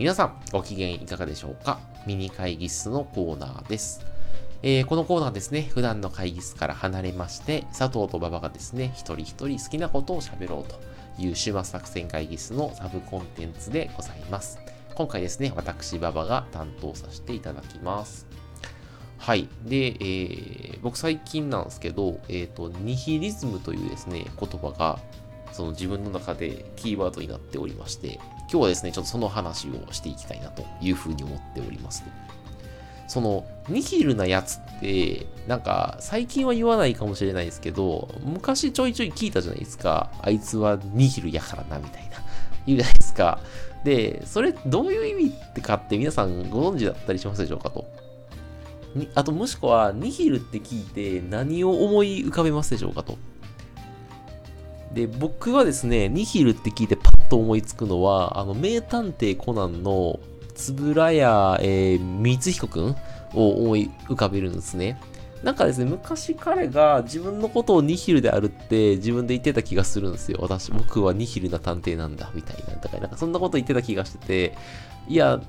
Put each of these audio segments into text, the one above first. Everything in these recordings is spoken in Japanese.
皆さん、ご機嫌いかがでしょうか？ミニ会議室のコーナーです。えー、このコーナーですね、普段の会議室から離れまして、佐藤と馬場がですね、一人一人好きなことを喋ろうという週末作戦会議室のサブコンテンツでございます。今回ですね、私、馬場が担当させていただきます。はい。で、えー、僕最近なんですけど、えっ、ー、と、ニヒリズムというですね、言葉が、その自分の中でキーワードになっておりまして、今日はですね、ちょっとその話をしていきたいなというふうに思っております。その、ニヒルなやつって、なんか、最近は言わないかもしれないですけど、昔ちょいちょい聞いたじゃないですか。あいつはニヒルやからな、みたいな。言うじゃないですか。で、それどういう意味ってかって皆さんご存知だったりしますでしょうかと。あともしくは、ニヒルって聞いて何を思い浮かべますでしょうかと。で、僕はですね、ニヒルって聞いてパッと思いつくのは、あの、名探偵コナンの円谷、えー、光彦くんを思い浮かべるんですね。なんかですね、昔彼が自分のことをニヒルであるって自分で言ってた気がするんですよ。私、僕はニヒルな探偵なんだ、みたいな。だからなんかそんなこと言ってた気がしてて、いや、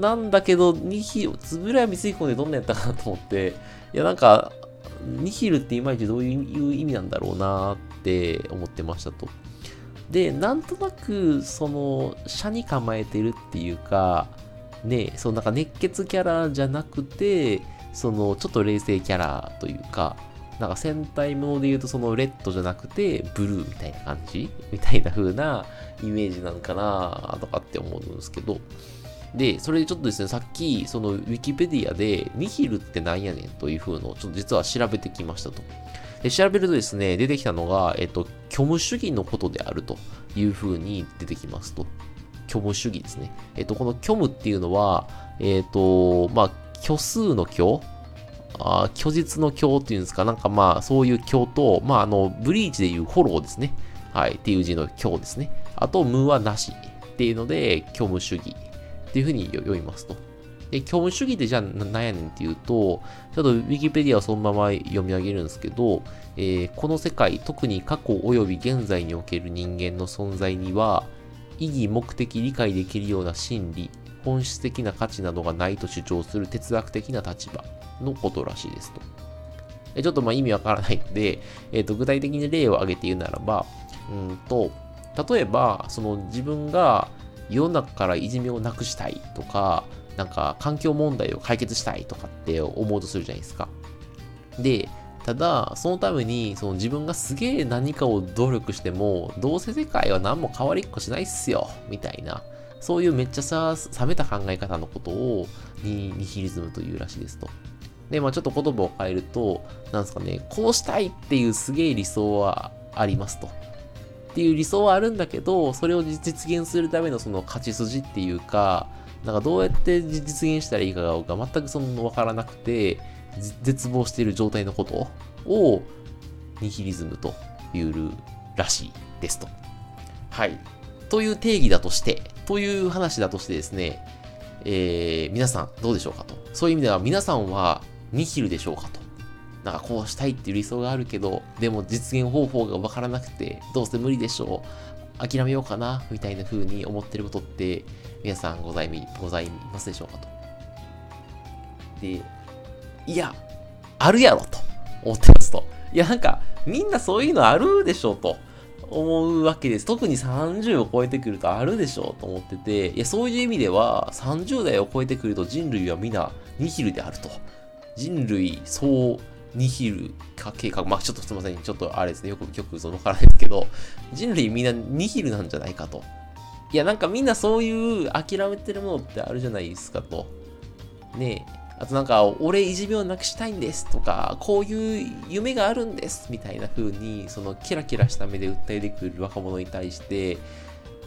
なんだけど、ニヒル、つぶらやみついこでどんなやったかなと思って、いや、なんか、ニヒルっていまいちどういう意味なんだろうなっって思ってましたと。で、なんとなく、その、車に構えてるっていうか、ね、そのなんか熱血キャラじゃなくて、その、ちょっと冷静キャラというか、なんか戦隊もので言うとそのレッドじゃなくてブルーみたいな感じ？みたいな風なイメージなのかなとかって思うんですけど、で、それでちょっとですね、さっき、そのウィキペディアで、ニヒルってなんやねんという風のをちょっと実は調べてきましたと。で調べるとですね、出てきたのが、えっと、虚無主義のことであるという風に出てきますと。虚無主義ですね。えっと、この虚無っていうのは、えっと、まあ、虚数の虚あ虚実の虚っていうんですか、なんかまあ、そういう虚と、まあ、あの、ブリーチでいうフォローですね。はい、っていう字の虚ですね。あと、無はなしっていうので、虚無主義っていうふうに読みますと。で、虚無主義ってじゃあ何やねんっていうと、ちょっと Wikipedia をそのまま読み上げるんですけど、えー、この世界、特に過去及び現在における人間の存在には、意義、目的、理解できるような真理、本質的な価値などがないと主張する哲学的な立場のことらしいですと。ちょっとまあ意味わからないので、えー、と具体的に例を挙げて言うならば、うんと、例えば、その自分が世の中からいじめをなくしたいとか、なんか環境問題を解決したいとかって思うとするじゃないですか。で、ただ、そのために、その自分がすげえ何かを努力しても、どうせ世界は何も変わりっこしないっすよ、みたいな、そういうめっちゃさ、冷めた考え方のことをニ、ニヒリズムというらしいですと。で、まあちょっと言葉を変えると、なんですかね、こうしたいっていうすげえ理想はありますと。っていう理想はあるんだけど、それを実現するためのその勝ち筋っていうか、なんかどうやって実現したらいいかが全くその分からなくて、絶望している状態のことをニヒリズムというらしいですと。はい。という定義だとして、という話だとしてですね、えー、皆さんどうでしょうかと。そういう意味では皆さんはニヒルでしょうかと。なんかこうしたいっていう理想があるけど、でも実現方法がわからなくて、どうせ無理でしょう。諦めようかな、みたいな風に思ってることって、皆さんございございますでしょうかと。で、いや、あるやろと思ってますと。いや、なんか、みんなそういうのあるでしょうと思うわけです。特に30を超えてくるとあるでしょうと思ってて、いや、そういう意味では、30代を超えてくると人類は皆ニヒルであると。人類総ニヒルか計画、まあちょっとすみません、ちょっとあれですね、よくよくそのからですけど、人類みんなニヒルなんじゃないかと。いや、なんかみんなそういう諦めてるものってあるじゃないですかと。ねえ。あとなんか、俺いじめをなくしたいんですとか、こういう夢があるんですみたいな風に、そのキラキラした目で訴えてくる若者に対して、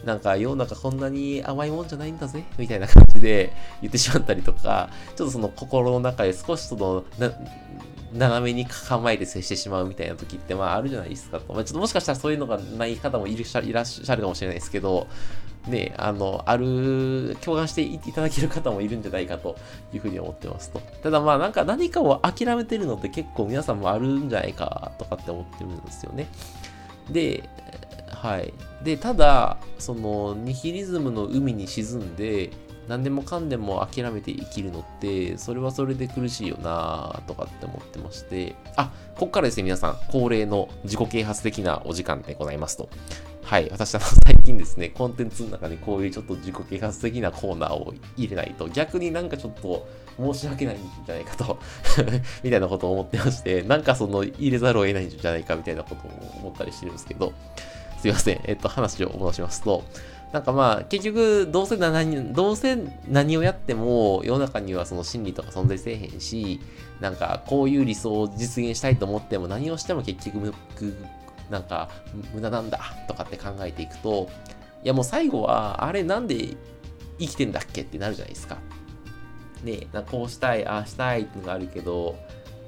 なんか世の中こんなに甘いもんじゃないんだぜみたいな感じで言ってしまったりとか、ちょっとその心の中で少しその、斜めに構えて接してしまうみたいな時って、まああるじゃないですかと。まあ、ちょっともしかしたらそういうのがない方もいらっしゃるかもしれないですけど、ね、あの、ある、共感していただける方もいるんじゃないかというふうに思ってますと。ただまあなんか何かを諦めてるのって結構皆さんもあるんじゃないかとかって思ってるんですよね。で、はい。で、ただ、その、ニヒリズムの海に沈んで、何でもかんでも諦めて生きるのって、それはそれで苦しいよなとかって思ってまして、あ、こっからですね、皆さん、恒例の自己啓発的なお時間でございますと。はい、私は最近ですね、コンテンツの中にこういうちょっと自己啓発的なコーナーを入れないと、逆になんかちょっと申し訳ないんじゃないかと みたいなことを思ってまして、なんかその入れざるを得ないんじゃないかみたいなことを思ったりしてるんですけど、すいません、えっと、話を戻しますと、なんかまあ、結局、どうせ何、どうせ何をやっても、世の中にはその真理とか存在せえへんし、なんか、こういう理想を実現したいと思っても、何をしても結局、なんか無駄なんだとかって考えていくと、いやもう最後は、あれなんで生きてんだっけってなるじゃないですか。ねなこうしたい、ああしたいってのがあるけど、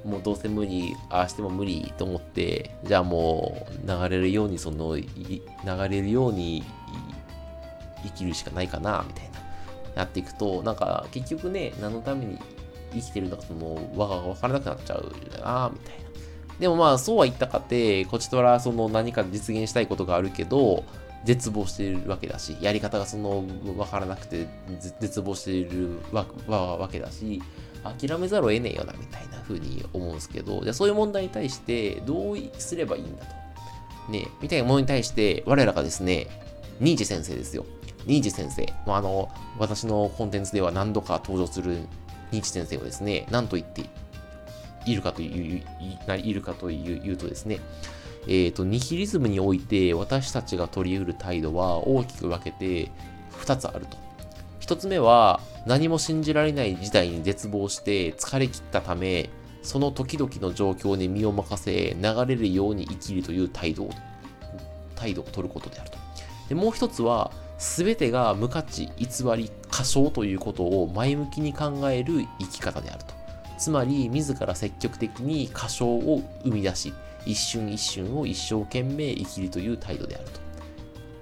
もうどうせ無理、ああしても無理と思って、じゃあもう流れるように、その、流れるように生きるしかないかな、みたいな。やっていくと、なんか結局ね、何のために生きてるのか、その、輪が分からなくなっちゃうな、みたいな。でもまあそうは言ったかって、こちとらその何か実現したいことがあるけど、絶望しているわけだし、やり方がその分からなくて絶望しているわわけだし、諦めざるを得ねえよなみたいな風に思うんですけど、じゃあそういう問題に対してどうすればいいんだと。ね、みたいなものに対して、我らがですね、ニーチェ先生ですよ。ニーチ先生。まあ、あの、私のコンテンツでは何度か登場するニーチ先生をですね、何と言っているかという、いるかというとですね、えっ、ー、と、ニヒリズムにおいて私たちが取り得る態度は大きく分けて2つあると。1つ目は、何も信じられない事態に絶望して疲れ切ったため、その時々の状況に身を任せ、流れるように生きるという態度を、態度を取ることであると。でもう一つは、すべてが無価値、偽り、過小ということを前向きに考える生き方であると。つまり自ら積極的に過小を生み出し、一瞬一瞬を一生懸命生きるという態度であると。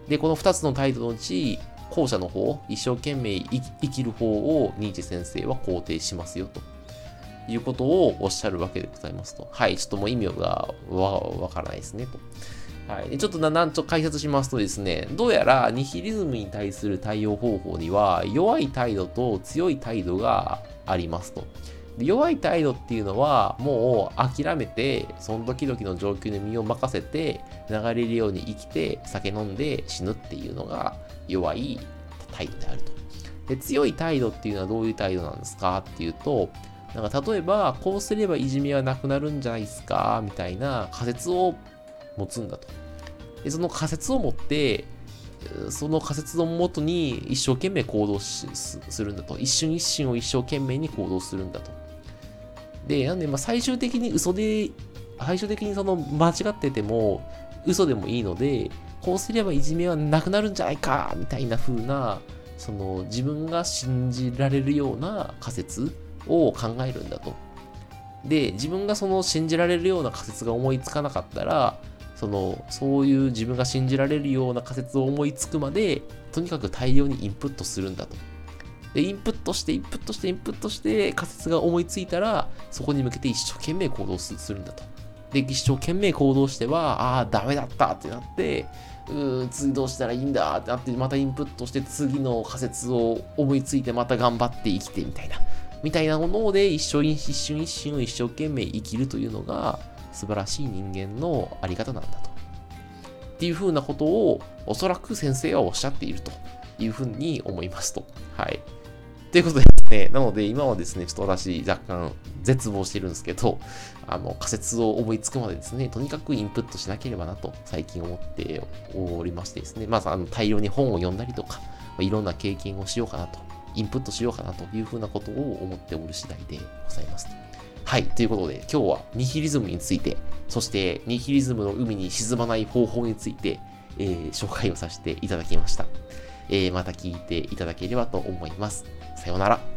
で、この2つの態度のうち、後者の方、一生懸命生きる方をニーチェ先生は肯定しますよと。いうことをおっしゃるわけでございますと。はい、ちょっともう意味がわからないですねと。はい、ちょっとななんと解説しますとですね、どうやらニヒリズムに対する対応方法には弱い態度と強い態度がありますと。弱い態度っていうのはもう諦めてその時々の状況に身を任せて流れるように生きて酒飲んで死ぬっていうのが弱い態度であると。で強い態度っていうのはどういう態度なんですか？っていうとなんか例えばこうすればいじめはなくなるんじゃないですか？みたいな仮説を持つんだと。でその仮説を持ってその仮説のもとに一生懸命行動するんだと。一瞬一瞬を一生懸命に行動するんだと。で、なんで、まあ、最終的に嘘で、最終的にその間違ってても、嘘でもいいので、こうすればいじめはなくなるんじゃないか、みたいな風な、その自分が信じられるような仮説を考えるんだと。で、自分がその信じられるような仮説が思いつかなかったら、その、そういう自分が信じられるような仮説を思いつくまで、とにかく大量にインプットするんだと。で、インプットして、インプットして、インプットして、仮説が思いついたら、そこに向けて一生懸命行動するんだと。で、一生懸命行動しては、ああ、ダメだったってなって、うー次どうしたらいいんだってなって、またインプットして、次の仮説を思いついて、また頑張って生きてみたいな。みたいなもので一生一瞬一瞬を一生懸命生きるというのが素晴らしい人間のあり方なんだと。っていうふうなことをおそらく先生はおっしゃっているというふうに思いますと。はい。ということでですね、なので今はですね、ちょっと私若干絶望してるんですけど、あの仮説を思いつくまでですね、とにかくインプットしなければなと最近思っておりましてですね、まずあの大量に本を読んだりとか、いろんな経験をしようかなと、インプットしようかなというふうなことを思っておる次第でございます。はい。ということで、今日はニヒリズムについて、そしてニヒリズムの海に沈まない方法について、えー、紹介をさせていただきました。えー、また聞いていただければと思います。さようなら。